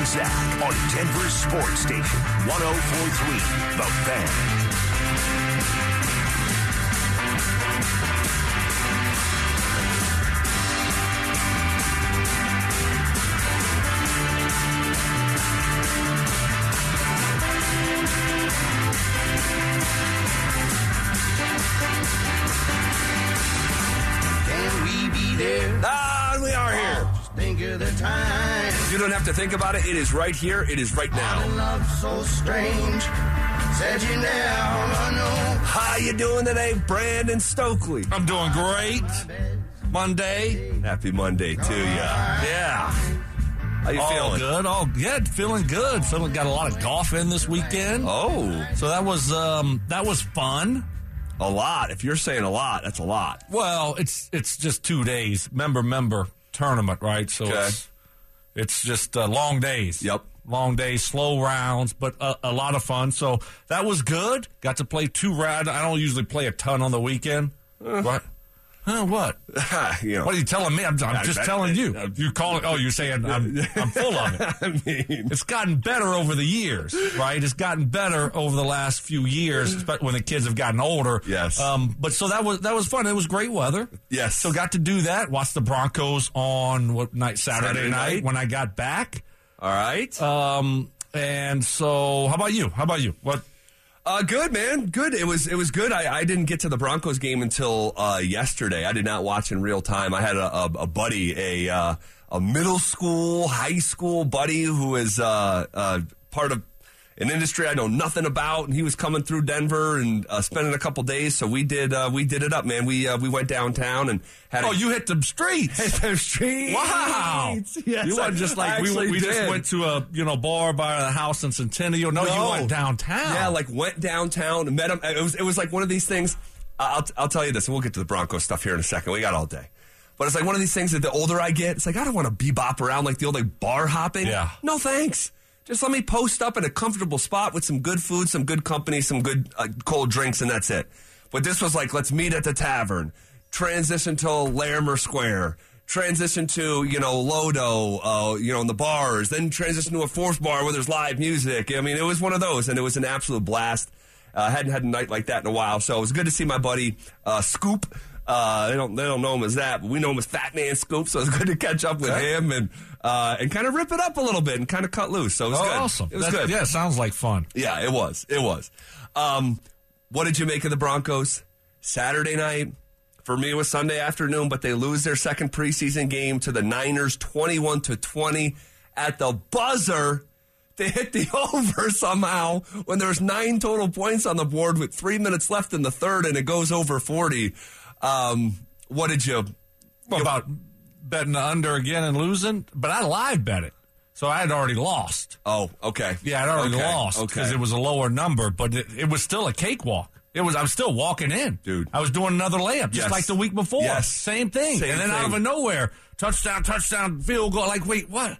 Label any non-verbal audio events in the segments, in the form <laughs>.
and Zach on Denver's Sports Station, 1043 The Fan. To think about it. It is right here. It is right now. Love so strange. Said you never know. How you doing today, Brandon Stokley? I'm doing great. Monday. Happy Monday to you. Yeah. How you All feeling? good. All good. Feeling good. Feeling got a lot of golf in this weekend. Oh, So that was um that was fun. a lot. If you're saying a lot, that's a lot. Well, it's it's just two days. Member member tournament, right? So Okay. it's it's just uh, long days. Yep. Long days, slow rounds, but a, a lot of fun. So that was good. Got to play two rounds. I don't usually play a ton on the weekend. What? Huh, what? you know, What are you telling me? I'm, I'm I- just I- telling you. I- You call it. Oh, you're saying I'm, I'm full of it. <laughs> I mean, It's gotten better over the years, right? It's gotten better over the last few years, when the kids have gotten older. Yes. Um, but so that was that was fun. It was great weather. Yes. So got to do that. Watch the Broncos on what night? Saturday, Saturday night, night. when I got back. all right. Um, and so how about you? How about you? What? Uh, good man, good. It was it was good. I, I didn't get to the Broncos game until uh, yesterday. I did not watch in real time. I had a, a, a buddy, a uh, a middle school, high school buddy who is uh, uh, part of an industry I know nothing about, and he was coming through Denver and uh, spending a couple days. So we did uh, we did it up, man. We uh, we went downtown and had. Oh, a, you hit the streets. hit the streets. Wow! <laughs> Yes, you weren't just like we, we just went to a you know bar by the house in Centennial. No, you went downtown. Yeah, like went downtown and met him. It was it was like one of these things. I'll I'll tell you this, and we'll get to the Broncos stuff here in a second. We got all day. But it's like one of these things that the older I get, it's like I don't want to bebop around like the old like bar hopping. Yeah. No thanks. Just let me post up in a comfortable spot with some good food, some good company, some good uh, cold drinks, and that's it. But this was like, let's meet at the tavern, transition to Larimer Square, transition to you know Lodo, uh, you know in the bars, then transition to a fourth bar where there's live music. I mean, it was one of those, and it was an absolute blast. Uh, hadn't had a night like that in a while, so it was good to see my buddy uh, Scoop. Uh, they don't they don't know him as that, but we know him as Fat Man Scoop. So it's good to catch up with him and uh, and kind of rip it up a little bit and kind of cut loose. So it was Oh, good. awesome. It was That- good. Yeah, sounds like fun. Yeah, it was. It was. Um, what did you make of the Broncos Saturday night? For me, it was Sunday afternoon, but they lose their second preseason game to the Niners, twenty-one to twenty. At the buzzer, they hit the <laughs> over somehow when there's nine total points on the board with three minutes left in the third, and it goes over forty. Um, what did you? What about betting the under again and losing? But I live bet it. So I had already lost. Oh, okay. Yeah, I'd already Okay, lost because Okay. it was a lower number, but it, it was still a cakewalk. It was. I was still walking in, Dude. I was doing another layup, just Yes. like the week before. Yes. Same thing. Same and then out of nowhere, touchdown, touchdown, field goal. Like, wait, what?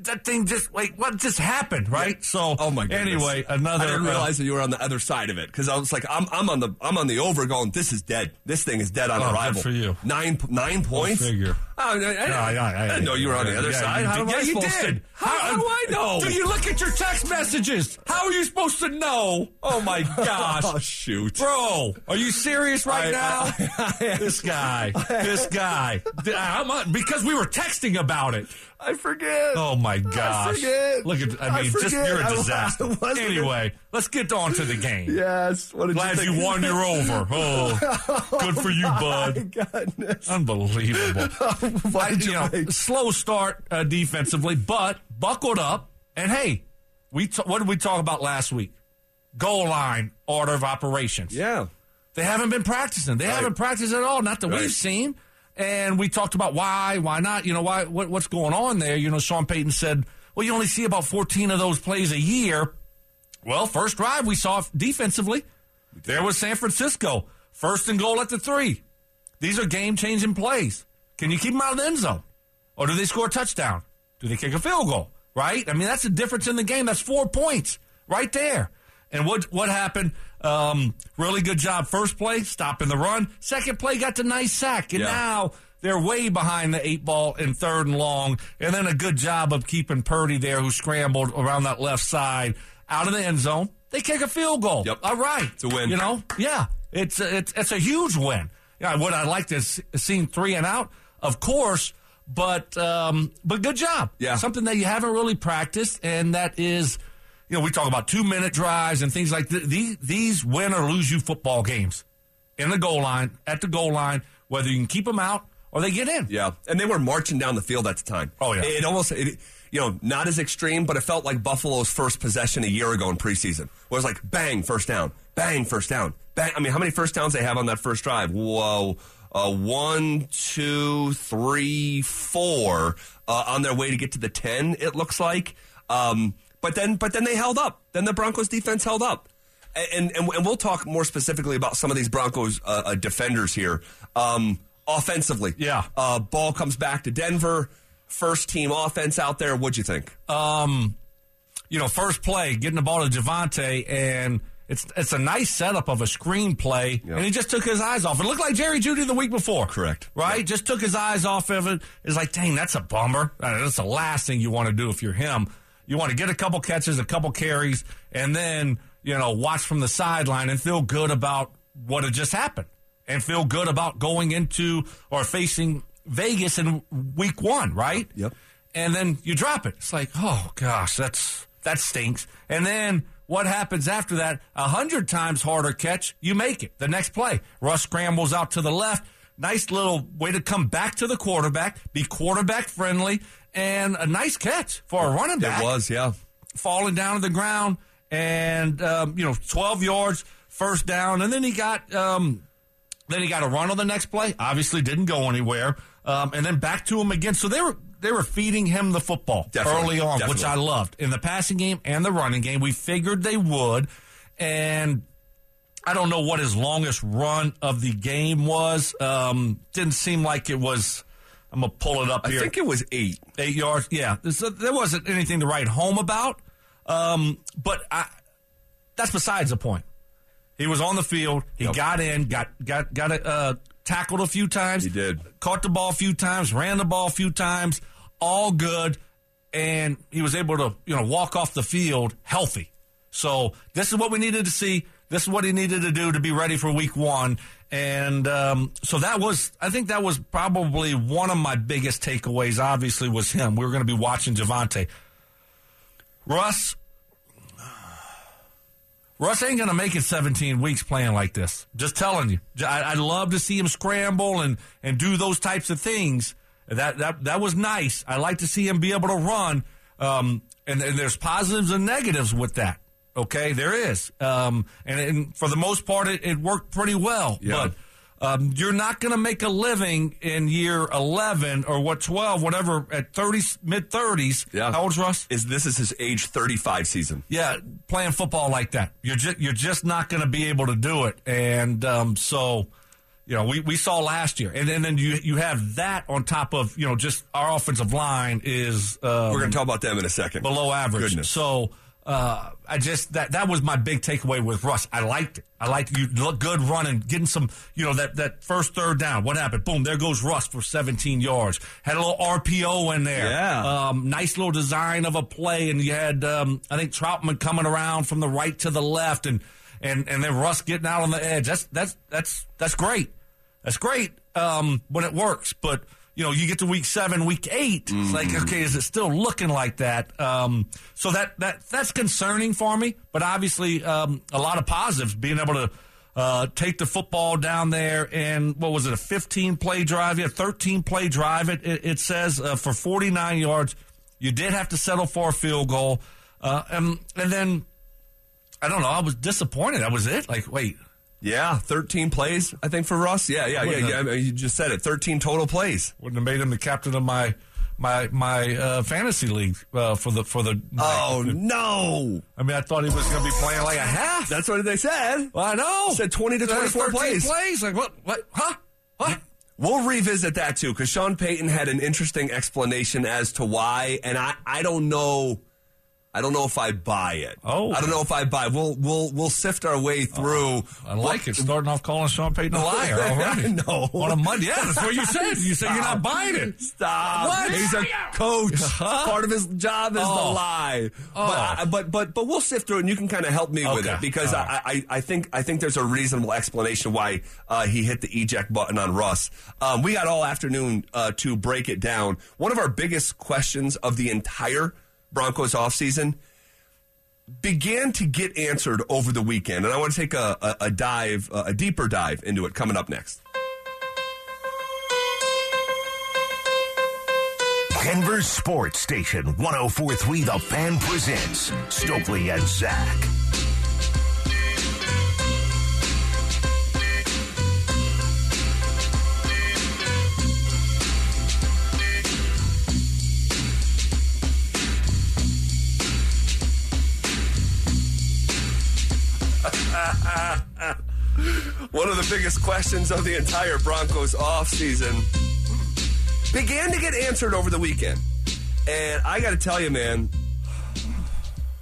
That thing just like what just happened? Right. So, Oh my goodness. Anyway, another. I didn't uh, realize that you were on the other side of it because I was like, I'm, I'm on the, I'm on the over going. This is dead. This thing is dead on Oh, arrival. for you. Nine, nine points. figure. Oh, I, I, Yeah, yeah, I didn't know you were on the other yeah, side. How did. I Yeah, you did. How, how do I know? Do you look at your text messages? How are you supposed to know? Oh my <laughs> gosh. Oh shoot! Bro, are you serious right I- now? <laughs> this guy, this guy. D- how much- Because we were texting about it. I forget. Oh my gosh! forget. Look at, I I mean, just you're a <laughs> disaster. I Anyway, let's get on to the game. Yes. What did Glad you, you, won your over. <laughs> Oh, good for you, My bud. goodness. Unbelievable. <laughs> Why did you you know, slow start uh, defensively, but buckled up. And hey, we t- what did we talk about last week? Goal line order of operations. Yeah. They haven't been practicing. They Right. haven't practiced at all. Not that Right. we've seen. And we talked about why, why not? You know, why? What, what's going on there? You know, Sean Payton said, "Well, you only see about 14 of those plays a year." Well, first drive we saw defensively. There was San Francisco, first and goal at the three. These are game-changing plays. Can you keep them out of the end zone, or do they score a touchdown? Do they kick a field goal? Right? I mean, that's the difference in the game. That's four points right there. And what what happened? Um, really good job. First play, stopping the run. Second play, got the nice sack. And Yeah. now they're way behind the eight ball in third and long, and then a good job of keeping Purdy there, who scrambled around that left side out of the end zone. They kick a field goal. Yep. All right, It's a win. You know, yeah, it's a, it's it's a huge win. Yeah, would I like to see seen three and out? Of course, but um, but good job. Yeah. something that you haven't really practiced, and that is, you know, we talk about two minute drives and things like th- these. These win or lose you football games in the goal line, at the goal line, whether you can keep them out or they get in. Yeah, and they were marching down the field at the time. Oh, yeah. it almost it, you know not as extreme, but it felt like Buffalo's first possession a year ago in preseason. Was like bang first down, bang first down, bang. I mean, how many first downs they have on that first drive? Whoa. Uh, one, two, three, four uh, on their way to get to the ten. It looks like, um, but then, but then they held up. Then the Broncos defense held up, and and, and we'll talk more specifically about some of these Broncos uh, uh, defenders here. Um, offensively, Yeah. uh, ball comes back to Denver. First team offense out there. What'd you think? Um, you know, first play, getting the ball to Javonte, and it's it's a nice setup of a screenplay, Yeah. and he just took his eyes off. It looked like Jerry Jeudy the week before. Correct. Right? Just took his eyes off of it. It's like, dang, that's a bummer. Uh, That's the last thing you want to do if you're him. You want to get a couple catches, a couple carries, and then, you know, watch from the sideline and feel good about what had just happened and feel good about going into or facing Vegas in week one, right? Yep. and then you drop it. It's like, oh gosh, that's that stinks. And then what happens after that? A hundred times harder catch, you make it. The next play, Russ scrambles out to the left. Nice little way to come back to the quarterback, be quarterback friendly, and a nice catch for a running back. It was, yeah. falling down to the ground and um, you know 12 yards first down and then he got um, then he got a run on the next play. Obviously didn't go anywhere. Um, and then back to him again. So they were they were feeding him the football Definitely, early on which I loved in the passing game and the running game. We figured they would. And I don't know what his longest run of the game was um, didn't seem like it was I'm gonna pull it up here. I think it was eight. eight yards. Yeah, there wasn't anything to write home about. Um, but I, that's besides the point. He was on the field. He Yep. got in, got got got uh, tackled a few times. He did. Caught the ball a few times, ran the ball a few times. All good, and he was able to you know walk off the field healthy. So this is what we needed to see. This is what he needed to do to be ready for week one. And um, so that was, I think that was probably one of my biggest takeaways. Obviously, was him. We were going to be watching Javonte. Russ, Russ ain't going to make it 17 weeks playing like this. Just telling you. I, I'd love to see him scramble and, and do those types of things. That, that, that was nice. I like to see him be able to run. Um, and, and there's positives and negatives with that. Okay, there is. Um, and, and for the most part, it, it worked pretty well. Yeah. But um, you're not going to make a living in year 11 or what 12, whatever, at 30, mid 30s. Yeah. How old's Russ? Is this is his age thirty five season? Yeah, playing football like that, you're just you're just not going to be able to do it. And um, so, you know, we, we saw last year, and, and then you you have that on top of you know just our offensive line is um, We're going to talk about them in a second. below average. Goodness. So uh, I just that that was my big takeaway with Russ. I liked it. I liked you look good running, getting some you know that that first third down. What happened? Boom! There goes Russ for 17 yards. Had a little RPO in there. Yeah. Um, nice little design of a play, and you had um, I think Trautman coming around from the right to the left, and and and then Russ getting out on the edge. That's that's that's that's great. That's great um, when it works, but you know, you get to week seven, week 8 it's like, okay, is it still looking like that? Um, so that that that's concerning for me. But obviously, um, a lot of positives being able to uh, take the football down there and what was it, a 15 play drive? Yeah, 13 play drive. It it, it says uh, for 49 yards. You did have to settle for a field goal, uh, and and then I don't know. I was disappointed. That was it. Like, wait, Yeah, 13 plays, I think, for Russ. Yeah, yeah, yeah. Yeah. I mean, you just said it. 13 total plays. wouldn't have made him the captain of my my my uh, fantasy league uh, for the for the. Oh, no. I mean, I thought he was going to be playing like a half. That's what they said. well, I know. Said 20 to 24 13 plays. plays. Like what? What? Huh? What? We'll revisit that too, because Sean Payton had an interesting explanation as to why, and I, I don't know I don't know if I buy it. Oh. I don't know if I buy. We'll we'll we'll sift our way through. I like it. Starting off calling Sean Payton a <laughs> liar already. <laughs> I know. On a Monday. Yeah, that's what you said. You said you're not buying it. Stop. What? He's a coach. <laughs> Huh? Part of his job is to Oh. lie. Oh. But, I, but but but we'll sift through and you can kind of help me with Okay. it because All I, I I think I think there's a reasonable explanation why uh, he hit the eject button on Russ. Um, we got all afternoon uh, to break it down. One of our biggest questions of the entire Broncos offseason began to get answered over the weekend, and I want to take a, a, a dive, a deeper dive into it coming up next. Denver Sports Station 1043 The Fan presents Stokley and Zach. One of the biggest questions of the entire Broncos offseason began to get answered over the weekend. And I got to tell you, man,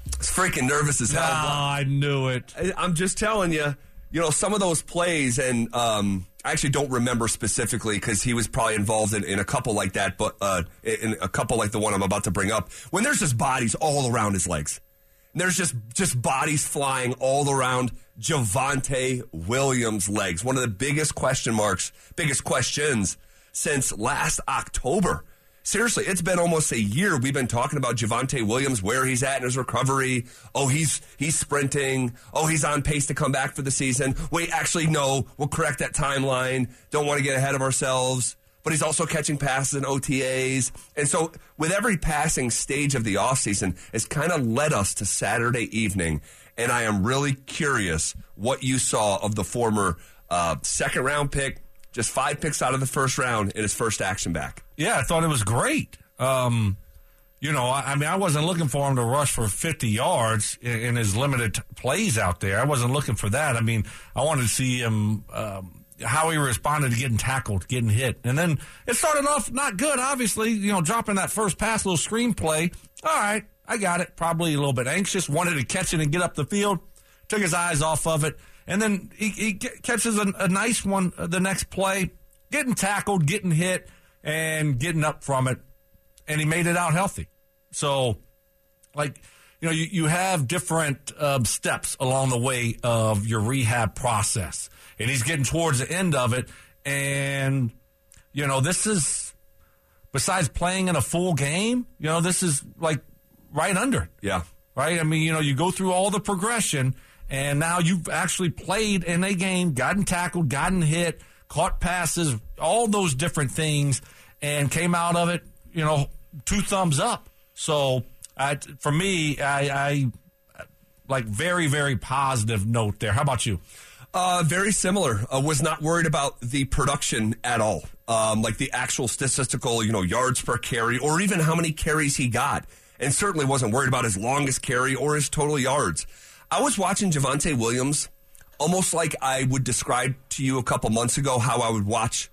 it's freaking nervous as hell. I knew it. I'm just telling you, you know, some of those plays, and um, I actually don't remember specifically because he was probably involved in, in a couple like that, but uh, in a couple like the one I'm about to bring up, when there's just bodies all around his legs. There's just just bodies flying all around Javonte Williams' legs. One of the biggest question marks, biggest questions since last October. Seriously, it's been almost a year. We've been talking about Javonte Williams, where he's at in his recovery. Oh, he's he's sprinting. Oh, he's on pace to come back for the season. Wait, actually, no. We'll correct that timeline. Don't want to get ahead of ourselves. But he's also catching passes in OTAs. And so, with every passing stage of the offseason, it's kind of led us to Saturday evening. And I am really curious what you saw of the former uh, second round pick, just five picks out of the first round in his first action back. Yeah, I thought it was great. Um, you know, I, I mean, I wasn't looking for him to rush for 50 yards in, in his limited t- plays out there. I wasn't looking for that. I mean, I wanted to see him, um, how he responded to getting tackled, getting hit. And then it started off not good, obviously, you know, dropping that first pass, little screen play. All right, I got it. Probably a little bit anxious, wanted to catch it and get up the field, took his eyes off of it. And then he, he catches a, a nice one uh, the next play, getting tackled, getting hit, and getting up from it. And he made it out healthy. So, like, you know, you, you have different um, steps along the way of your rehab process. And he's getting towards the end of it. And, you know, this is, besides playing in a full game, you know, this is like right under Yeah. right? I mean, you know, you go through all the progression, and now you've actually played in a game, gotten tackled, gotten hit, caught passes, all those different things, and came out of it, you know, two thumbs up. So, I, for me, I, I like very, very positive note there. How about you? Uh, very similar. Uh, was not worried about the production at all, um, like the actual statistical, you know, yards per carry, or even how many carries he got, and certainly wasn't worried about his longest carry or his total yards. I was watching Javonte Williams almost like I would describe to you a couple months ago how I would watch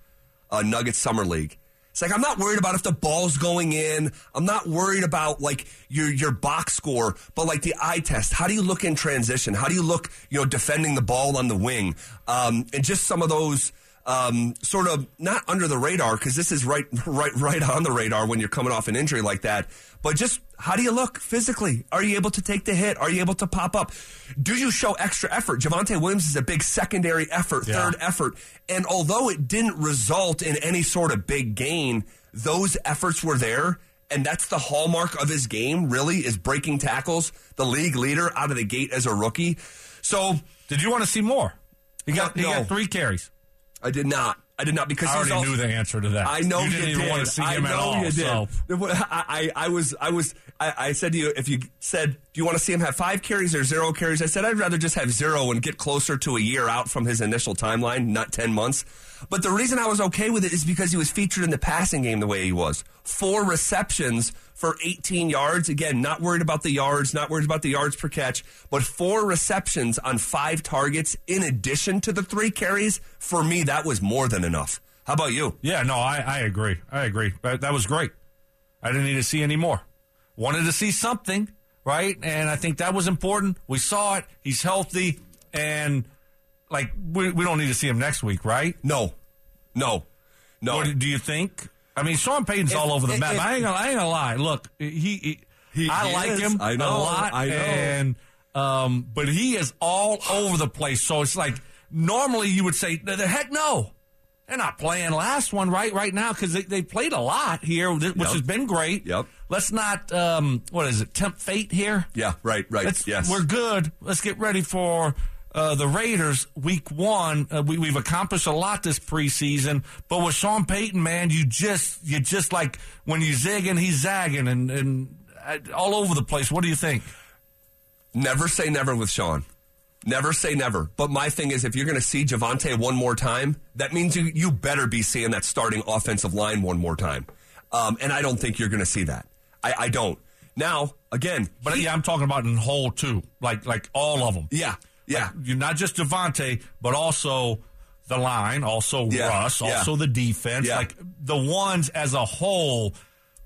a Nuggets Summer League. It's like I'm not worried about if the ball's going in. I'm not worried about like your your box score, but like the eye test. How do you look in transition? How do you look, you know, defending the ball on the wing? Um, and just some of those um, sort of not under the radar because this is right <laughs> right right on the radar when you're coming off an injury like that. But just how do you look physically? Are you able to take the hit? Are you able to pop up? Do you show extra effort? Javonte Williams is a big secondary effort, Yeah. third effort. And although it didn't result in any sort of big gain, those efforts were there. And that's the hallmark of his game, really, is breaking tackles, the league leader out of the gate as a rookie. So Did you want to see more? He got, he got three carries. I did not. I did not because I already also- knew the answer to that. I know you you, didn't even did. want to see I him know at all. You did. So. I, I, I was, I was, I, I said to you, if you said, do you want to see him have five carries or zero carries? I said, I'd rather just have zero and get closer to a year out from his initial timeline, not 10 months. But the reason I was okay with it is because he was featured in the passing game the way he was. Four receptions for 18 yards. Again, not worried about the yards, not worried about the yards per catch, but four receptions on five targets in addition to the three carries. For me, that was more than enough. How about you? Yeah, no, I, I agree. I agree. That, that was great. I didn't need to see any more. Wanted to see something. Right? And I think that was important. We saw it. He's healthy, and like we, we don't need to see him next week, right? No, no, no. What do you think? I mean, Sean Payton's all over the if- map. if- I ain't gonna, I ain't gonna lie. Look, he, he, He- I like him I know, a lot, I know. and um, but he is all over the place. So it's like normally you would say, the, the heck no. They're not playing last one right right now because they, they played a lot here, which Yep. has been great. Yep. Let's not um, what is it tempt fate here. Yeah, right, right. Let's, yes, We're good. Let's get ready for uh, the Raiders week one. Uh, we, we've accomplished a lot this preseason, but with Sean Payton, man, you just you just like when you zigging, he's zagging and and uh, all over the place. What do you think? Never say never with Sean. Never say never. But my thing is, if you're going to see Javonte one more time, that means you, you better be seeing that starting offensive line one more time. Um, and I don't think you're going to see that. I, I don't. Now, again, But he- yeah, I'm talking about in whole too, like like all of them. yeah, yeah. Like, you're not just Devontae, but also the line, also Yeah, Russ, yeah. also the defense. Yeah. Like the ones as a whole.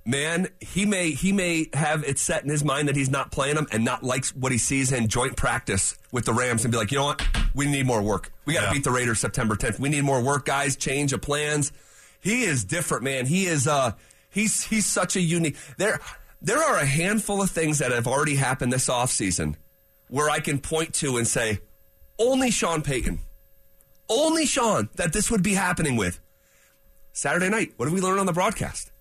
man, he may he may have it set in his mind that he's not playing them and not likes what he sees in joint practice with the Rams and be like, you know what, we need more work. We got to beat the Raiders September 10th. We need more work, guys. Change of plans. He is different, man. He is uh he's he's such a unique. There there are a handful of things that have already happened this offseason where I can point to and say, only Sean Payton, only Sean that this would be happening with. Saturday night, what did we learn on the broadcast?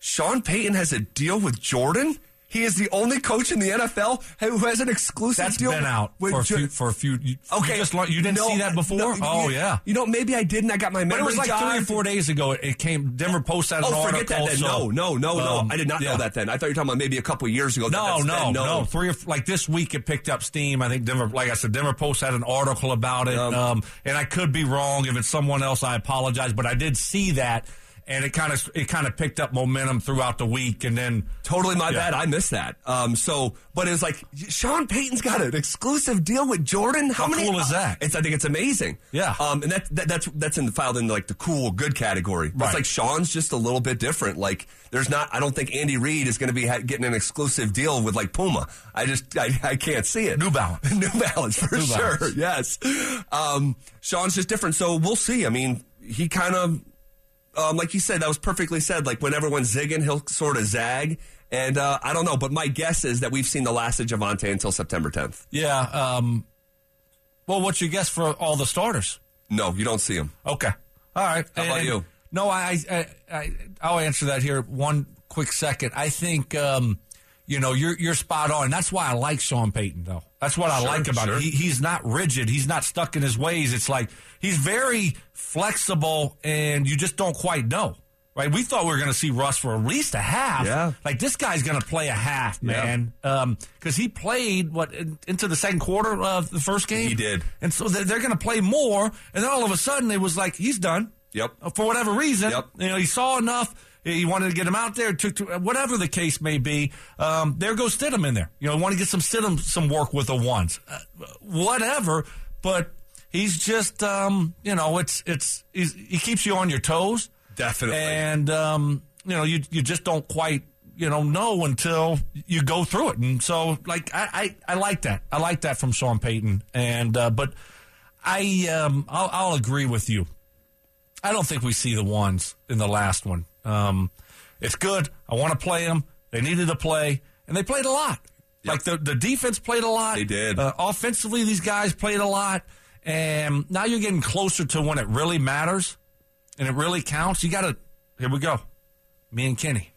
Sean Payton has a deal with Jordan. He is the only coach in the NFL who has an exclusive That's deal been out with for a few. For a few you, Okay, you, just, you didn't No, see that before. no, oh you- yeah, You know, maybe I didn't. I got my But it was like three or four days ago. It, came. Denver Post had an Oh, article. forget that. Then. so, no, no, no, um, no. I did not yeah. know that then. I thought you were talking about maybe a couple years ago. No, that's no, then. no, Three or like this week, it picked up steam. I think Denver, like I said, Denver Post had an article about it. Um, Um, and I could be wrong. If it's someone else, I apologize. But I did see that, and it kind of it kind of picked up momentum throughout the week. And then Totally my Yeah. bad. I missed that. Um, so, but it was like Sean Payton's got an exclusive deal with Jordan. How, How many? cool is that? It's. I think it's amazing. Yeah. Um, and that, that that's that's in filed in like the cool good category. But Right. It's like Sean's just a little bit different. Like there's not. I don't think Andy Reid is going to be ha- getting an exclusive deal with like Puma. I just I, I can't see it. New Balance. <laughs> New Balance for New sure. Balance. Yes. Um, Sean's just different. So we'll see. I mean, he kind of um, like you said, that was perfectly said. Like when everyone's zigging, he'll sort of zag. And uh, I don't know, but my guess is that we've seen the last of Javonte until September 10th. yeah. Um, well, what's your guess for all the starters? No, you don't see him. Okay. All right. How about And- you? No, I, I, I, I'll answer that here one quick second. I think, um, you know, you're you're spot on. That's why I like Sean Payton, though. That's what I Sure, like about sure. it. He, he's not rigid. He's not stuck in his ways. It's like he's very flexible, and you just don't quite know. Right? We thought we were going to see Russ for at least a half. Yeah. Like this guy's going to play a half, man. Um, because he played what in, into the second quarter of the first game. He did. and so they're, they're going to play more. And then all of a sudden, it was like he's done. Yep. For whatever reason. Yep. You know, he saw enough. He wanted to get him out there. Took to, whatever the case may be. Um, there goes Stidham in there. You know, want to get some Stidham some work with the ones, uh, whatever. But he's just, um, you know, it's it's he's, he keeps you on your toes. Definitely. And um, you know, you you just don't quite you know know until you go through it. And so, like, I I, I like that. I like that from Sean Payton. And uh, but I um, I'll, I'll agree with you. I don't think we see the ones in the last one. Um, it's good. I want to play them. They needed to play, and they played a lot. Like the the defense played a lot. They did. Uh, offensively, these guys played a lot, and now you're getting closer to when it really matters, and it really counts. You got to. Here we go. Me and Kenny.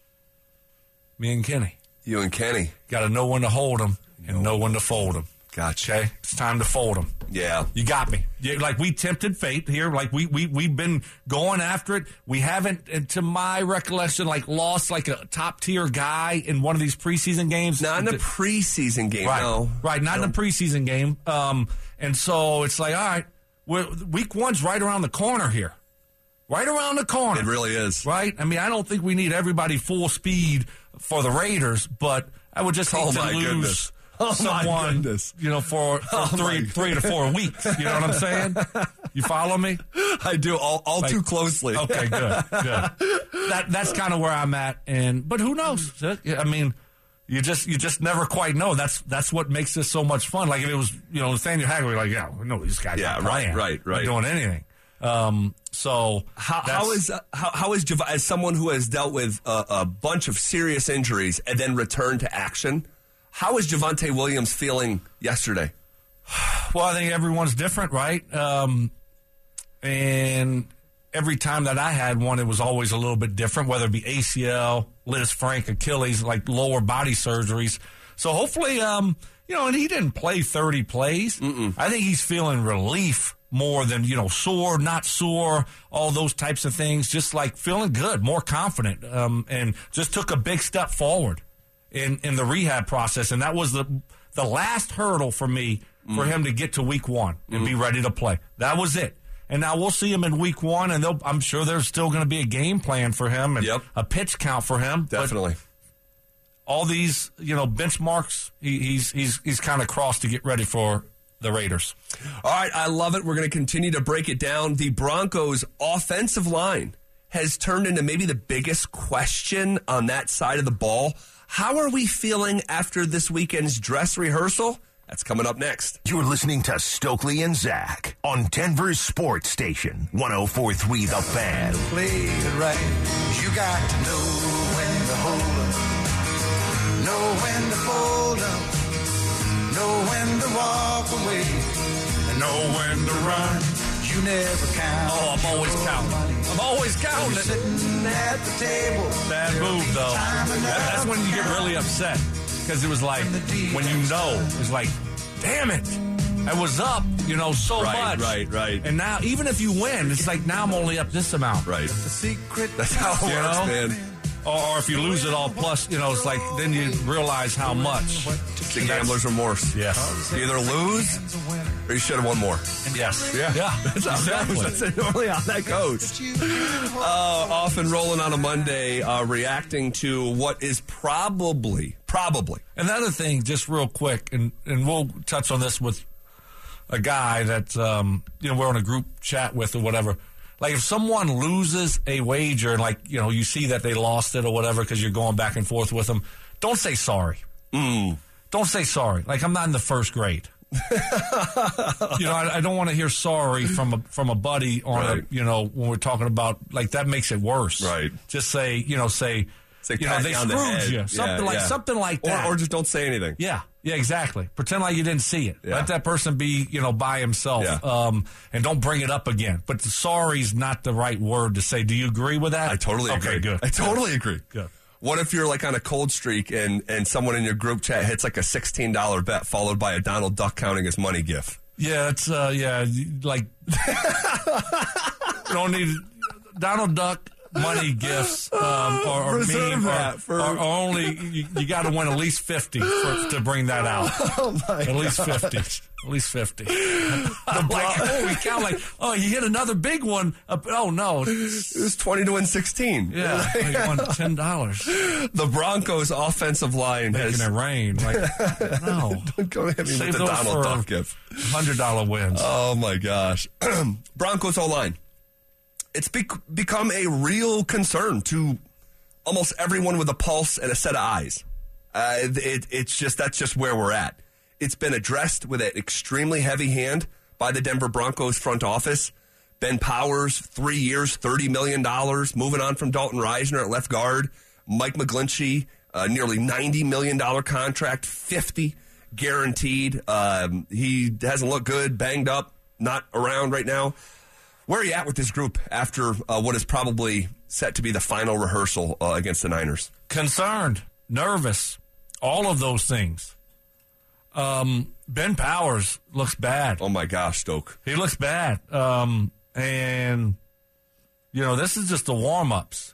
Me and Kenny You and Kenny. got to know when to hold them and know when to fold them. Gotcha. Okay, it's time to fold them. Yeah. You got me. You, like we tempted fate here. Like we we we've been going after it. We haven't, and to my recollection, like lost like a top tier guy in one of these preseason games. Not in a preseason game, right, no. right, not in a preseason game. Um, and so it's like, all right, we're, week one's right around the corner here, right around the corner. It really is. right. I mean, I don't think we need everybody full speed for the Raiders, but I would just hate Oh, to my lose. goodness. <laughs> Oh, someone, you know, for, for Oh, three three to four weeks. You know what I'm saying? You follow me? I do all, all Like- too closely. Okay, good, good. That that's kind of where I'm at, and but who knows? I mean, you just you just never quite know. That's that's what makes this so much fun. Like if it was you know Nathaniel Hackett, like yeah, know this guy's Yeah, not right, playing, right, right. doing anything. Um, so How, how is uh, how, how is Jav- as someone who has dealt with a, a bunch of serious injuries and then returned to action? How is Javonte Williams feeling yesterday? <sighs> Well, I think everyone's different, right? Um, and every time that I had one, it was always a little bit different, whether it be ACL, Lisfranc, Achilles, like lower body surgeries. So hopefully, um, you know, and he didn't play 30 plays. I think he's feeling relief more than, you know, sore, not sore, all those types of things. Just like feeling good, more confident, um, and just took a big step forward in, in the rehab process. And that was the, the last hurdle for me for mm. him to get to week one and be mm. ready to play. That was it. And now we'll see him in week one, and they'll- I'm sure there's still going to be a game plan for him and Yep. a pitch count for him. Definitely. all these, you know, benchmarks, he, he's he's he's kind of crossed to get ready for the Raiders. All right, I love it. We're going to continue to break it down. The Broncos' offensive line has turned into maybe the biggest question on that side of the ball. How are we feeling after this weekend's dress rehearsal? That's coming up next. You're listening to Stokley and Zach on Denver's Sports Station, 1043 The Fan. play it right. You got to know when to hold up, know when to fold up, know when to walk away, and know when to run. You never count. Oh, I'm always counting. I'm always You're counting. sitting at the table. Bad move, though. That- that's when you get really upset because it was like when you know it's like, damn it, I was up, you know, so Right, much. right, right. And now, even if you win, it's like now I'm only up this amount. Right. The secret. That's how it You works, know? man. Or, or if you lose it all, plus, you know, it's like then you realize how much. It's the gambler's remorse. Yes. You either lose or you should have won more. Yes. Yeah. Yeah. <laughs> That's how exactly. that. That's normally how that goes. Uh, off and rolling on a Monday, uh, reacting to what is probably, probably, Another thing, just real quick, and, and we'll touch on this with a guy that um, you know we're on a group chat with or whatever. Like if someone loses a wager and like you know you see that they lost it or whatever because you're going back and forth with them, don't say sorry. Mm. Don't say sorry. Like I'm not in the first grade. you know, I, I don't want to hear sorry from a from a buddy on Right. a you know when we're talking about like that makes it worse. Right. Just say you know say. Say you know, they on the you. Something Yeah, like yeah. something like or, that. or just don't say anything. Yeah, yeah, exactly. Pretend like you didn't see it. Yeah. Let that person be, you know, by himself, um, and don't bring it up again. But sorry's not the right word to say. Do you agree with that? I totally okay, agree. Good. I totally agree. Good. What if you're like on a cold streak and, and someone in your group chat hits like a $16 bet followed by a Donald Duck counting his money gif? Yeah, it's uh, yeah, like <laughs> don't need Donald Duck money gifts um, Reserve meme that or, for- or, or only you, you got to win at least fifty for, to bring that out. <laughs> Oh my At least fifty. At least fifty. <laughs> The like, oh, we count like, oh, you hit another big one. Uh, oh no, It was 20 to win 16. Yeah, you won ten dollars. The Broncos offensive line Making has it rain. Like, <laughs> no. Don't go hit me Save with the Donald Duck gif. hundred dollar wins. Oh my gosh. <clears throat> Broncos O line. It's bec- become a real concern to almost everyone with a pulse and a set of eyes. Uh, it, it's just that's just where we're at. It's been addressed with an extremely heavy hand by the Denver Broncos front office. Ben Powers, three years, $30 million, moving on from Dalton Risner at left guard. Mike McGlinchey, uh, nearly $90 million contract, 50 guaranteed. Um, he hasn't looked good, banged up, not around right now. Where are you at with this group after uh, what is probably set to be the final rehearsal uh, against the Niners? Concerned, nervous, all of those things. Um, ben Powers looks bad. Oh my gosh, Stoke. He looks bad. Um, and you know, this is just the warm ups,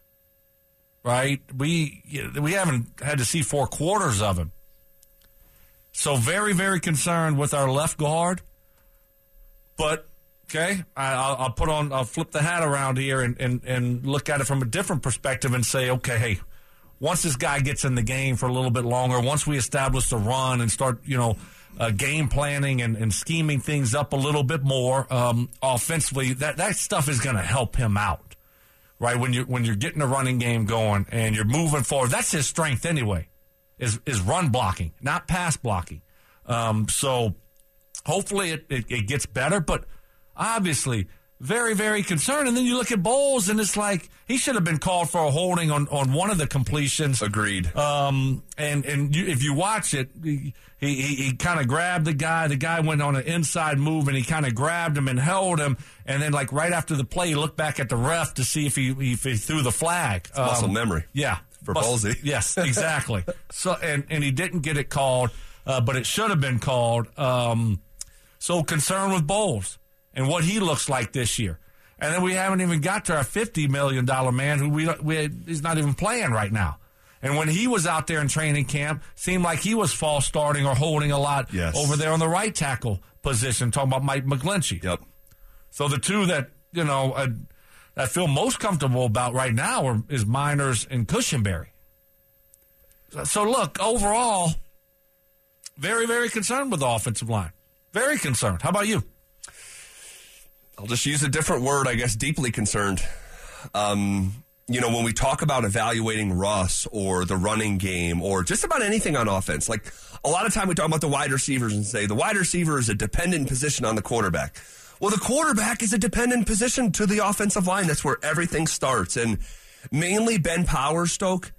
right? We we haven't had to see four quarters of him. So very, very concerned with our left guard. But okay, I, I'll, I'll put on, I'll flip the hat around here and, and and look at it from a different perspective and say, okay, hey, once this guy gets in the game for a little bit longer, once we establish the run and start, you know, uh, game planning and, and scheming things up a little bit more um, offensively, that that stuff is going to help him out, right? When you when you're getting the running game going and you're moving forward, that's his strength anyway. is is run blocking, not pass blocking. Um, so hopefully it, it, it gets better, but obviously very, very concerned. And then you look at Bolles, and it's like he should have been called for a holding on, on one of the completions. Agreed. Um, and and you, if you watch it, he he, he kind of grabbed the guy. The guy went on an inside move, and he kind of grabbed him and held him. And then, like right after the play, he looked back at the ref to see if he if he threw the flag. Um, muscle memory. Yeah, For Ballsy. <laughs> Yes, exactly. so and and he didn't get it called, uh, but it should have been called. Um, so concerned with Bolles and what he looks like this year. And then we haven't even got to our fifty million dollar man who we, we he's not even playing right now. And when he was out there in training camp, seemed like he was false starting or holding a lot Yes. over there on the right tackle position. Talking about Mike McGlinchey. Yep. So the two that you know uh, I, I feel most comfortable about right now are, is Meinerz and Cushenberry. So, so look, overall, very very concerned with the offensive line. Very concerned. How about you? I'll just use a different word, I guess, deeply concerned. Um, you know, when we talk about evaluating Russ or the running game or just about anything on offense, like a lot of time we talk about the wide receivers and say the wide receiver is a dependent position on the quarterback. Well, the quarterback is a dependent position to the offensive line. That's where everything starts. And mainly Ben Power Stoke,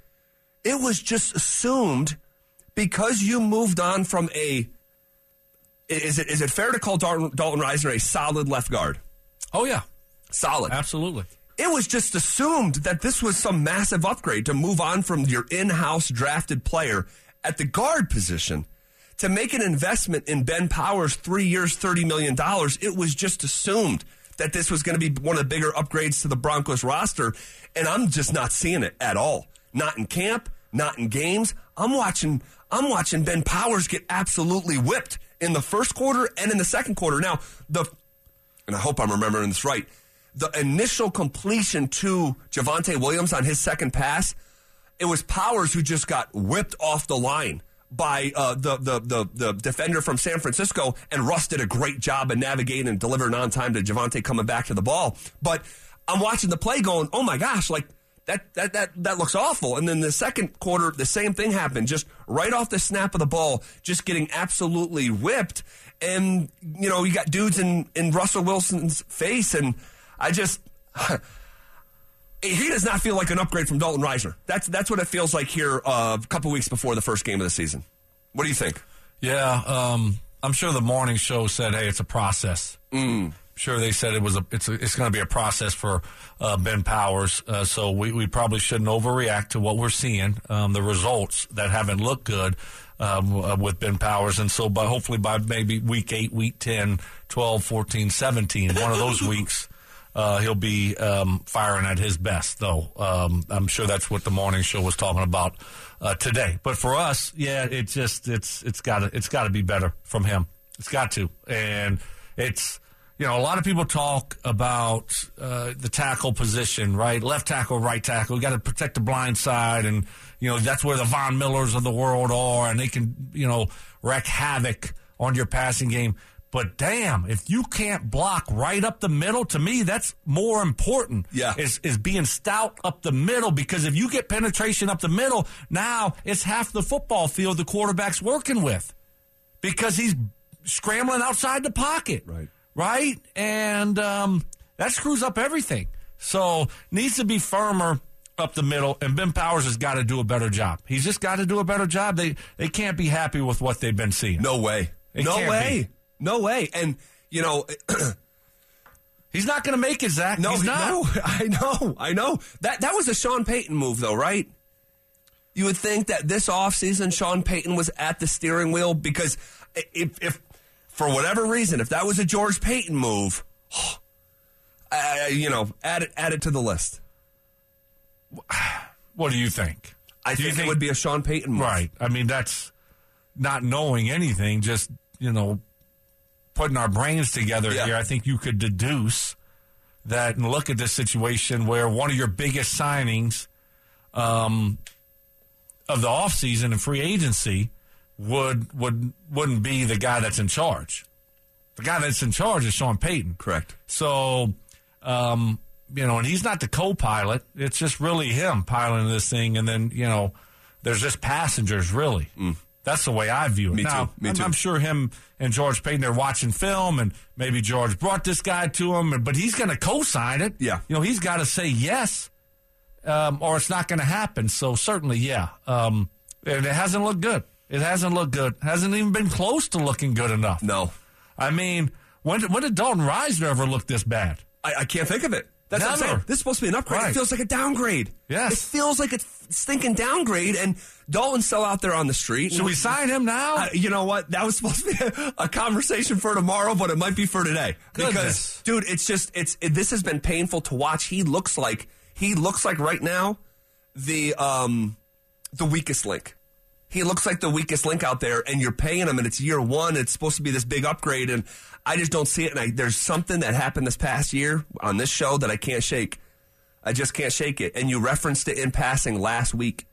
it was just assumed because you moved on from a. Is it, is it fair to call Dalton, Dalton Risner a solid left guard? Oh yeah, Solid. absolutely. It was just assumed that this was some massive upgrade to move on from your in house drafted player at the guard position to make an investment in Ben Powers, three years, $30 million. It was just assumed that this was going to be one of the bigger upgrades to the Broncos roster. And I'm just not seeing it at all. Not in camp, not in games. I'm watching, I'm watching Ben Powers get absolutely whipped in the first quarter and in the second quarter. Now, the and I hope I'm remembering this right. The initial completion to Javonte Williams on his second pass, it was Powers who just got whipped off the line by uh, the, the the the defender from San Francisco, and Russ did a great job of navigating and delivering on time to Javonte coming back to the ball. But I'm watching the play, going, "Oh my gosh!" Like that that that that looks awful. And then the second quarter, the same thing happened. Just right off the snap of the ball, just getting absolutely whipped. And you know, you got dudes in in Russell Wilson's face, and I just. <laughs> He does not feel like an upgrade from Dalton Risner. That's that's what it feels like here uh, a couple weeks before the first game of the season. What do you think? Yeah, um, I'm sure the morning show said, "Hey, it's a process." Mm. Sure, they said it was a it's a, it's going to be a process for uh, Ben Powers. Uh, so we, we probably shouldn't overreact to what we're seeing, um, the results that haven't looked good um, uh, with Ben Powers. And so, by hopefully by maybe week eight, week 10, 12, 14, 17, one of those <laughs> weeks. Uh, he'll be um, firing at his best, though. Um, I'm sure that's what the morning show was talking about uh, today. But for us, yeah, it's just it's it's got to it's got to be better from him. It's got to, and it's you know a lot of people talk about uh, the tackle position, right? Left tackle, right tackle. You got to protect the blind side, and you know that's where the Von Millers of the world are, and they can you know wreak havoc on your passing game. But damn, if you can't block right up the middle, to me, that's more important. Yeah. Is, is being stout up the middle because if you get penetration up the middle, now it's half the football field the quarterback's working with because he's scrambling outside the pocket. Right. Right? And um, that screws up everything. So needs to be firmer up the middle, and Ben Powers has got to do a better job. He's just got to do a better job. They they can't be happy with what they've been seeing. No way. It no way. be. No way. And you know, <clears throat> He's not going to make it, Zach. no, He's not. no, <laughs> I know, I know. That that was a Sean Payton move, though, right? You would think that this offseason Sean Payton was at the steering wheel because if, if for whatever reason, if that was a George Paton move, <sighs> uh, you know, add it add it to the list. <sighs> What do you think? I Do you think, it would be a Sean Payton move. Right. I mean, that's not knowing anything, just, you know, putting our brains together Yeah. here. I think you could deduce that and look at this situation where one of your biggest signings um, of the offseason and free agency would would wouldn't be the guy that's in charge. The guy that's in charge is Sean Payton. Correct. So, um, you know, and he's not the co-pilot. It's just really him piloting this thing, and then you know, There's just passengers, really. That's the way I view it. Mm. Me now, too. Me I'm, too. I'm sure him and George Paton are watching film, and maybe George brought this guy to him, but he's going to co-sign it. Yeah. you know, he's got to say yes, um, or it's not going to happen. So certainly, yeah. Um, and it hasn't looked good. It hasn't looked good. Hasn't even been close to looking good enough. No, I mean, when when did Dalton Risner ever look this bad? I, I can't think of it. That's what I'm saying. This is supposed to be an upgrade. Right. It feels like a downgrade. Yes. It feels like a stinking downgrade, and Dalton's still out there on the street. Should we sign him now? Uh, you know what? That was supposed to be a, <laughs> a conversation for tomorrow, but it might be for today. Goodness. Because, dude, it's just it's it, this has been painful to watch. He looks like he looks like right now the um the weakest link. He looks like the weakest link out there, and you're paying him, and it's year one. It's supposed to be this big upgrade, and I just don't see it. And I, there's something that happened this past year on this show that I can't shake. I just can't shake it. And you referenced it in passing last week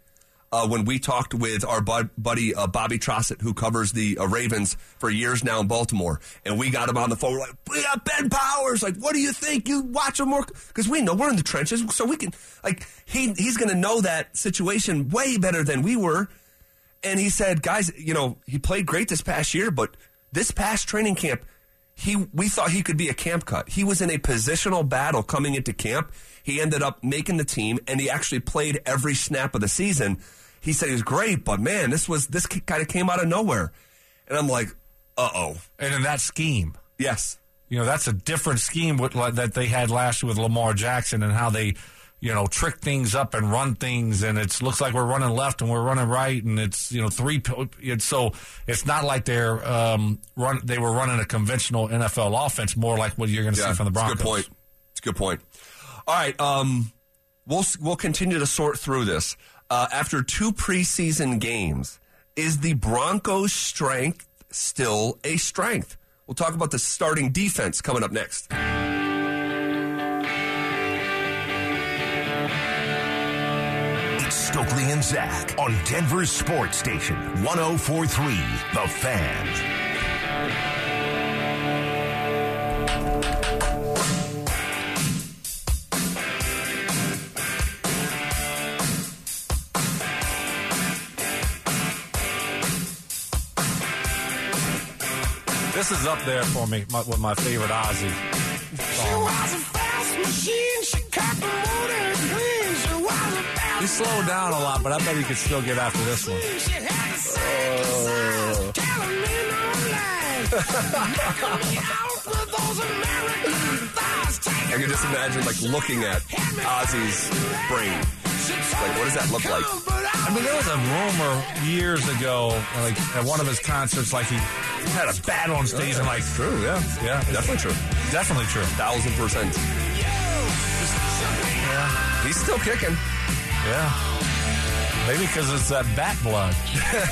uh, when we talked with our bud, buddy uh, Bobby Trossett, who covers the uh, Ravens for years now in Baltimore, and we got him on the phone. We're like, "We got Ben Powers. Like, what do you think? You watch him more because we know we're in the trenches, so we can like he he's going to know that situation way better than we were." And he said, "Guys, you know, he played great this past year, but this past training camp." He, we thought he could be a camp cut. He was in a positional battle coming into camp. He ended up making the team, and he actually played every snap of the season. He said he was great, but man, this was this kind of came out of nowhere. And I'm like, uh oh, and in that scheme, yes, you know, that's a different scheme with, that they had last year with Lamar Jackson and how they, you know, trick things up and run things. And it looks like we're running left and we're running right. And it's, you know, three. It's so it's not like they're um, run. They were running a conventional NFL offense, more like what you're going to see from the Broncos. It's a good point. It's a good point. All right, um, we'll we'll continue to sort through this. Uh, after two preseason games, is the Broncos' strength still a strength? We'll talk about the starting defense coming up next. And Zach on Denver's Sports Station 1043 The Fan. This is up there for me my, with my favorite Ozzy. She was a fast machine. She cut the motor He slowed down a lot, but I bet he could still get after this one. machine. She had a size, telling me no lies. Knocking me out with those American thighs. I can just imagine like looking at Ozzy's brain. Like, what does that look like? I mean, there was a rumor years ago, like at one of his concerts, like he had a battle on stage and like True, yeah, Yeah. definitely true, definitely true. thousand percent. He's still kicking. Yeah. Maybe because it's that bat blood.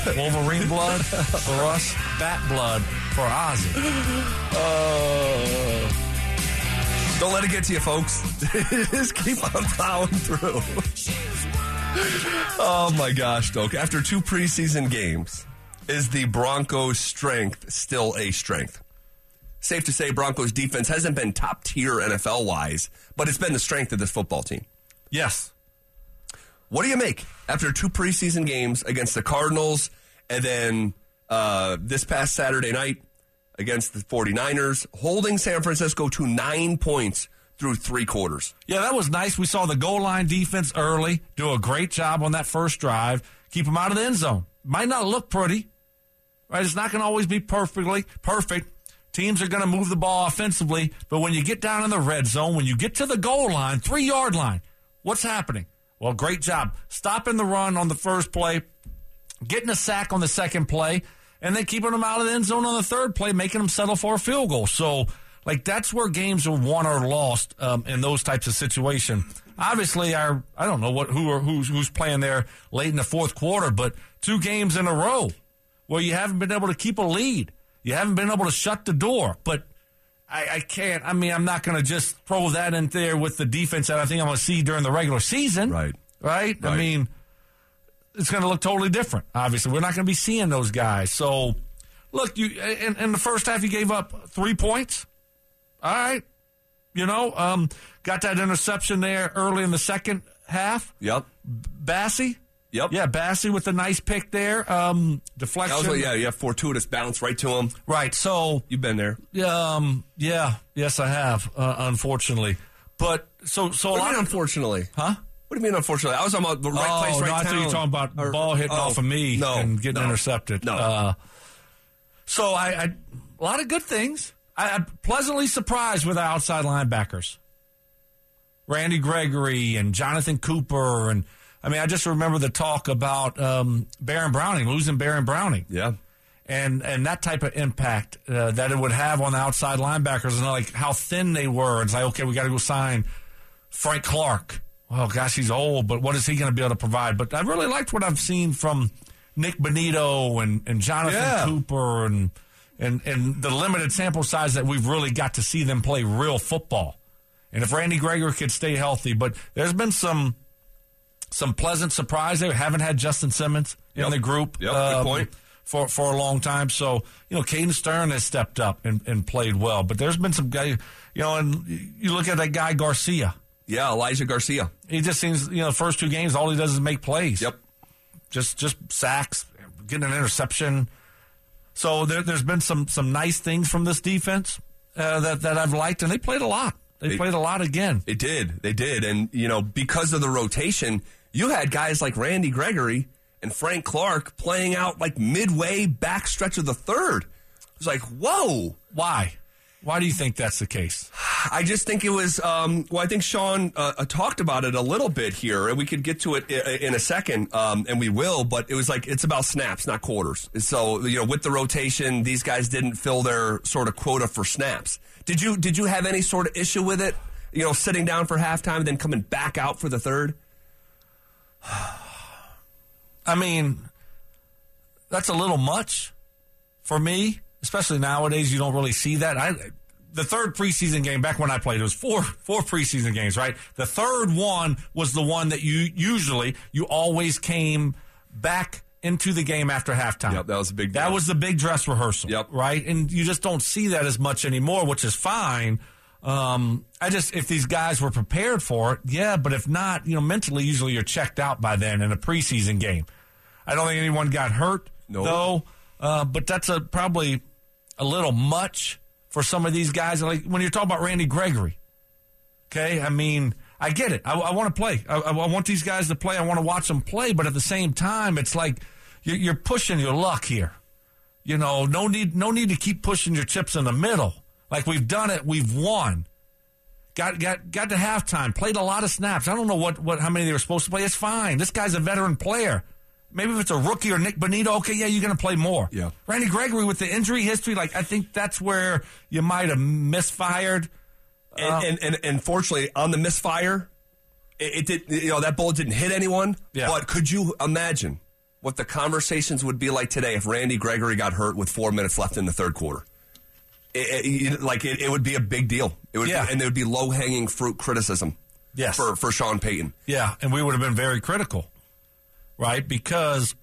<laughs> Wolverine blood for us, bat blood for Ozzy. Oh. Don't let it get to you, folks. <laughs> Just keep on plowing through. <laughs> oh my gosh, Doke. After two preseason games, is the Broncos' strength still a strength? Safe to say, Broncos defense hasn't been top tier NFL wise, but it's been the strength of this football team. Yes. What do you make after two preseason games against the Cardinals and then uh, this past Saturday night against the 49ers, holding San Francisco to nine points through three quarters? Yeah, that was nice. We saw the goal line defense early do a great job on that first drive, keep them out of the end zone. Might not look pretty, right? It's not going to always be perfectly perfect. Teams are going to move the ball offensively, but when you get down in the red zone, when you get to the goal line, three yard line, what's happening? Well, great job stopping the run on the first play, getting a sack on the second play, and then keeping them out of the end zone on the third play, making them settle for a field goal. So, like that's where games are won or lost um, in those types of situations. Obviously, our I don't know what who who's who's playing there late in the fourth quarter, but two games in a row where you haven't been able to keep a lead, you haven't been able to shut the door, but. I, I can't. I mean, I'm not going to just throw that in there with the defense that I think I'm going to see during the regular season. Right. Right. I mean, it's going to look totally different. Obviously, we're not going to be seeing those guys. So, look, you in, in the first half, you gave up three points. All right, you know, um, got that interception there early in the second half. Yep. Bassey, Yep. Yeah, Bassey with a nice pick there. Um, deflection. was, yeah, you have fortuitous bounce right to him. Right. So You've been there. Um. Yeah. Yes, I have. Uh, unfortunately, but so so a lot of unfortunately? huh? What do you mean, unfortunately? I was talking about the right oh place, right no, I thought you were talking about Or- ball hitting oh, off of me no, and getting no, intercepted. No, Uh, so I, I a lot of good things. I, I'm pleasantly surprised with our outside linebackers, Randy Gregory and Jonathan Cooper, and I mean I just remember the talk about um, Baron Browning losing Baron Browning. yeah. and and that type of impact uh, that it would have on the outside linebackers and like how thin they were. It's like okay, we got to go sign Frank Clark. Well, gosh, he's old, but what is he going to be able to provide? But I really liked what I've seen from Nik Bonitto and, and Jonathan Yeah. Cooper and, and and the limited sample size that we've really got to see them play real football. And if Randy Gregory could stay healthy, but there's been some some pleasant surprise there. Haven't had Justin Simmons in the group. Yep, um, point. For, for a long time. So, you know, Caden Stern has stepped up and, and played well. But there's been some guy, you know, and you look at that guy Garcia. Yeah, Elijah Garcia. He just seems, you know, the first two games, all he does is make plays. Yep. Just just sacks, getting an interception. So there, there's been some some nice things from this defense uh, that that I've liked, and they played a lot. They, They- played a lot again. It did. They did. And, you know, because of the rotation, you had guys like Randy Gregory and Frank Clark playing out like midway back stretch of the third. It was like, whoa. Why? Why do you think that's the case? I just think it was. Um, well, I think Sean uh, uh, talked about it a little bit here, and we could get to it in a second, um, and we will. But it was like it's about snaps, not quarters. So you know, with the rotation, these guys didn't fill their sort of quota for snaps. Did you? Did you have any sort of issue with it? You know, sitting down for halftime and then coming back out for the third. <sighs> I mean, that's a little much for me, especially nowadays. You don't really see that. I the third preseason game back when I played, it was four four preseason games, right? The third one was the one that you usually you always came back into the game after halftime. Yep, that was a big That deal. was the big dress rehearsal. Yep. Right, and you just don't see that as much anymore, which is fine. Um, I just if these guys were prepared for it, yeah, but if not, you know, mentally, usually you're checked out by then in a preseason game. I don't think anyone got hurt No. though, uh, but that's a probably a little much for some of these guys. Like when you're talking about Randy Gregory, okay, I mean. I get it. I, I want to play. I, I want these guys to play. I want to watch them play. But at the same time, it's like you're, you're pushing your luck here. You know, no need, no need to keep pushing your chips in the middle. Like we've done it, we've won. Got got got to halftime. Played a lot of snaps. I don't know what what how many they were supposed to play. It's fine. This guy's a veteran player. Maybe if it's a rookie or Nik Bonitto, okay, yeah, you're going to play more. Yeah. Randy Gregory with the injury history, like I think that's where you might have misfired. And, uh, and, and, and fortunately, on the misfire, it, it did. You know that bullet didn't hit anyone. Yeah. But could you imagine what the conversations would be like today if Randy Gregory got hurt with four minutes left in the third quarter? It, it- like it, it would be a big deal. It would, Yeah. be, and there would be low hanging fruit criticism. Yes. for for Sean Payton. Yeah, and we would have been very critical, right? Because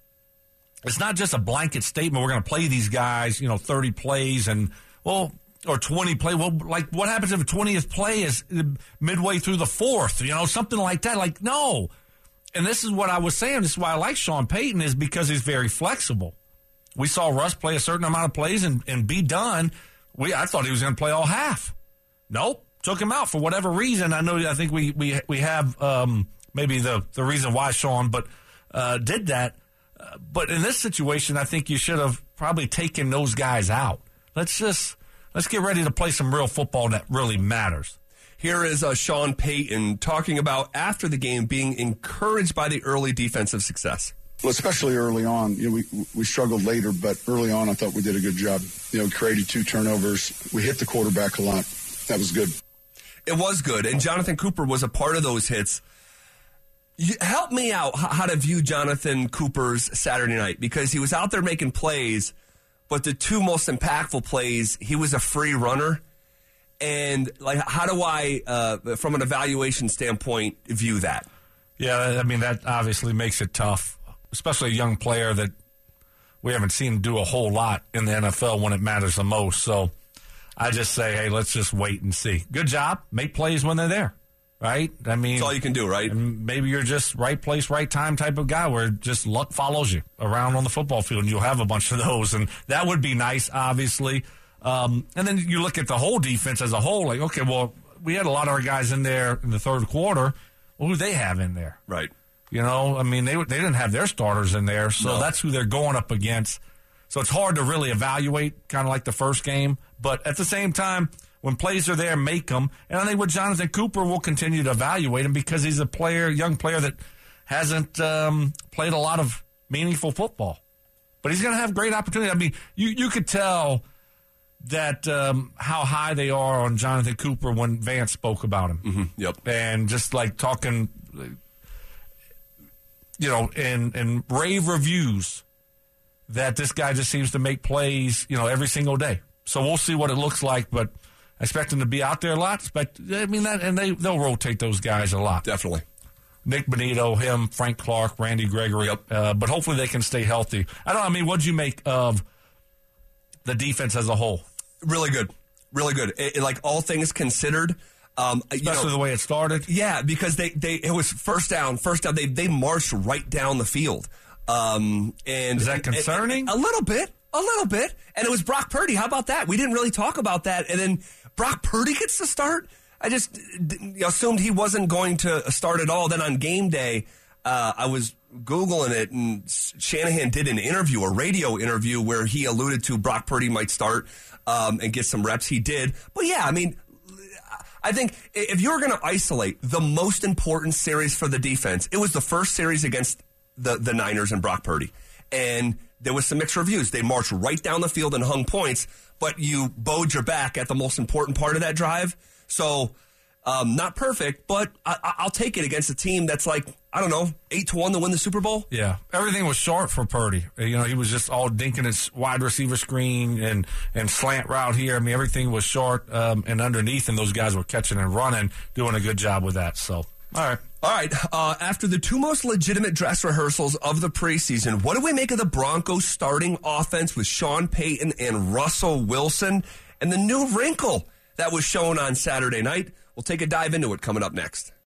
it's not just a blanket statement. We're going to play these guys, you know, 30 plays and, well, or 20 play. Well, like what happens if a 20th play is midway through the fourth, you know, something like that? Like, no. And this is what I was saying. This is why I like Sean Payton is because he's very flexible. We saw Russ play a certain amount of plays and, and be done. We I thought he was going to play all half. Nope, took him out for whatever reason. I know. I think we we we have um, maybe the the reason why Sean, but uh, did that. Uh, but in this situation, I think you should have probably taken those guys out. Let's just let's get ready to play some real football that really matters. Here is uh, Sean Payton talking about after the game being encouraged by the early defensive success. Well, especially early on, you know, we we struggled later, but early on, I thought we did a good job. You know, created two turnovers. We hit the quarterback a lot. That was good. It was good, and Jonathan Cooper was a part of those hits. Help me out how to view Jonathan Cooper's Saturday night because he was out there making plays, but the two most impactful plays, he was a free runner. And like, how do I, uh, from an evaluation standpoint, view that? Yeah, I mean that obviously makes it tough, especially a young player that we haven't seen do a whole lot in the NFL when it matters the most. So I just say, hey, let's just wait and see. Good job, make plays when they're there. Right? I mean, it's all you can do, right? maybe you're just right place, right time type of guy where just luck follows you around on the football field, and you'll have a bunch of those, and that would be nice, obviously. Um, and then you look at the whole defense as a whole, like, okay, well, we had a lot of our guys in there in the third quarter. Well, who they have in there? Right. You know, I mean, they they didn't have their starters in there, so No. that's who they're going up against. So it's hard to really evaluate, kind of like the first game. But at the same time, when plays are there, make them. And I think with Jonathan Cooper, we'll continue to evaluate him because he's a player, young player that hasn't um, played a lot of meaningful football. But he's going to have great opportunity. I mean, you you could tell that um, how high they are on Jonathan Cooper when Vance spoke about him Yep. and just like talking, you know, in in rave reviews that this guy just seems to make plays, you know, every single day. So we'll see what it looks like, but I expect them to be out there a lot. Expect, I mean, that, and they they'll rotate those guys a lot. Definitely. Nik Bonitto, him, Frank Clark, Randy Gregory. Yep. Uh, but hopefully they can stay healthy. I don't. Know. I mean, what'd you make of the defense as a whole, Really good. Really good. It- it- like all things considered, um, you know, especially the way it started? Yeah, because they, they it was first down, first down. They they marched right down the field. Um, and Is that and- concerning? and- a little bit, a little bit. And it was Brock Purdy. How about that? We didn't really talk about that. And then Brock Purdy gets to start. I just assumed he wasn't going to start at all. Then on game day, uh, I was googling it, and Shanahan did an interview, a radio interview, where he alluded to Brock Purdy might start um, and get some reps. He did, but yeah, I mean, I think if you're going to isolate the most important series for the defense, it was the first series against the, the Niners and Brock Purdy. And there was some mixed reviews. They marched right down the field and hung points, but you bowed your back at the most important part of that drive. So, um, not perfect, but I, I- I'll take it against a team that's like, I don't know, 8 to 1 to win the Super Bowl. Yeah, everything was short for Purdy. You know, he was just all dinking his wide receiver screen and and slant route here. I mean, everything was short um, and underneath, and those guys were catching and running, doing a good job with that. So, all right. All right. Uh, after the two most legitimate dress rehearsals of the preseason, what do we make of the Broncos starting offense with Sean Payton and Russell Wilson and the new wrinkle that was shown on Saturday night? We'll take a dive into it coming up next.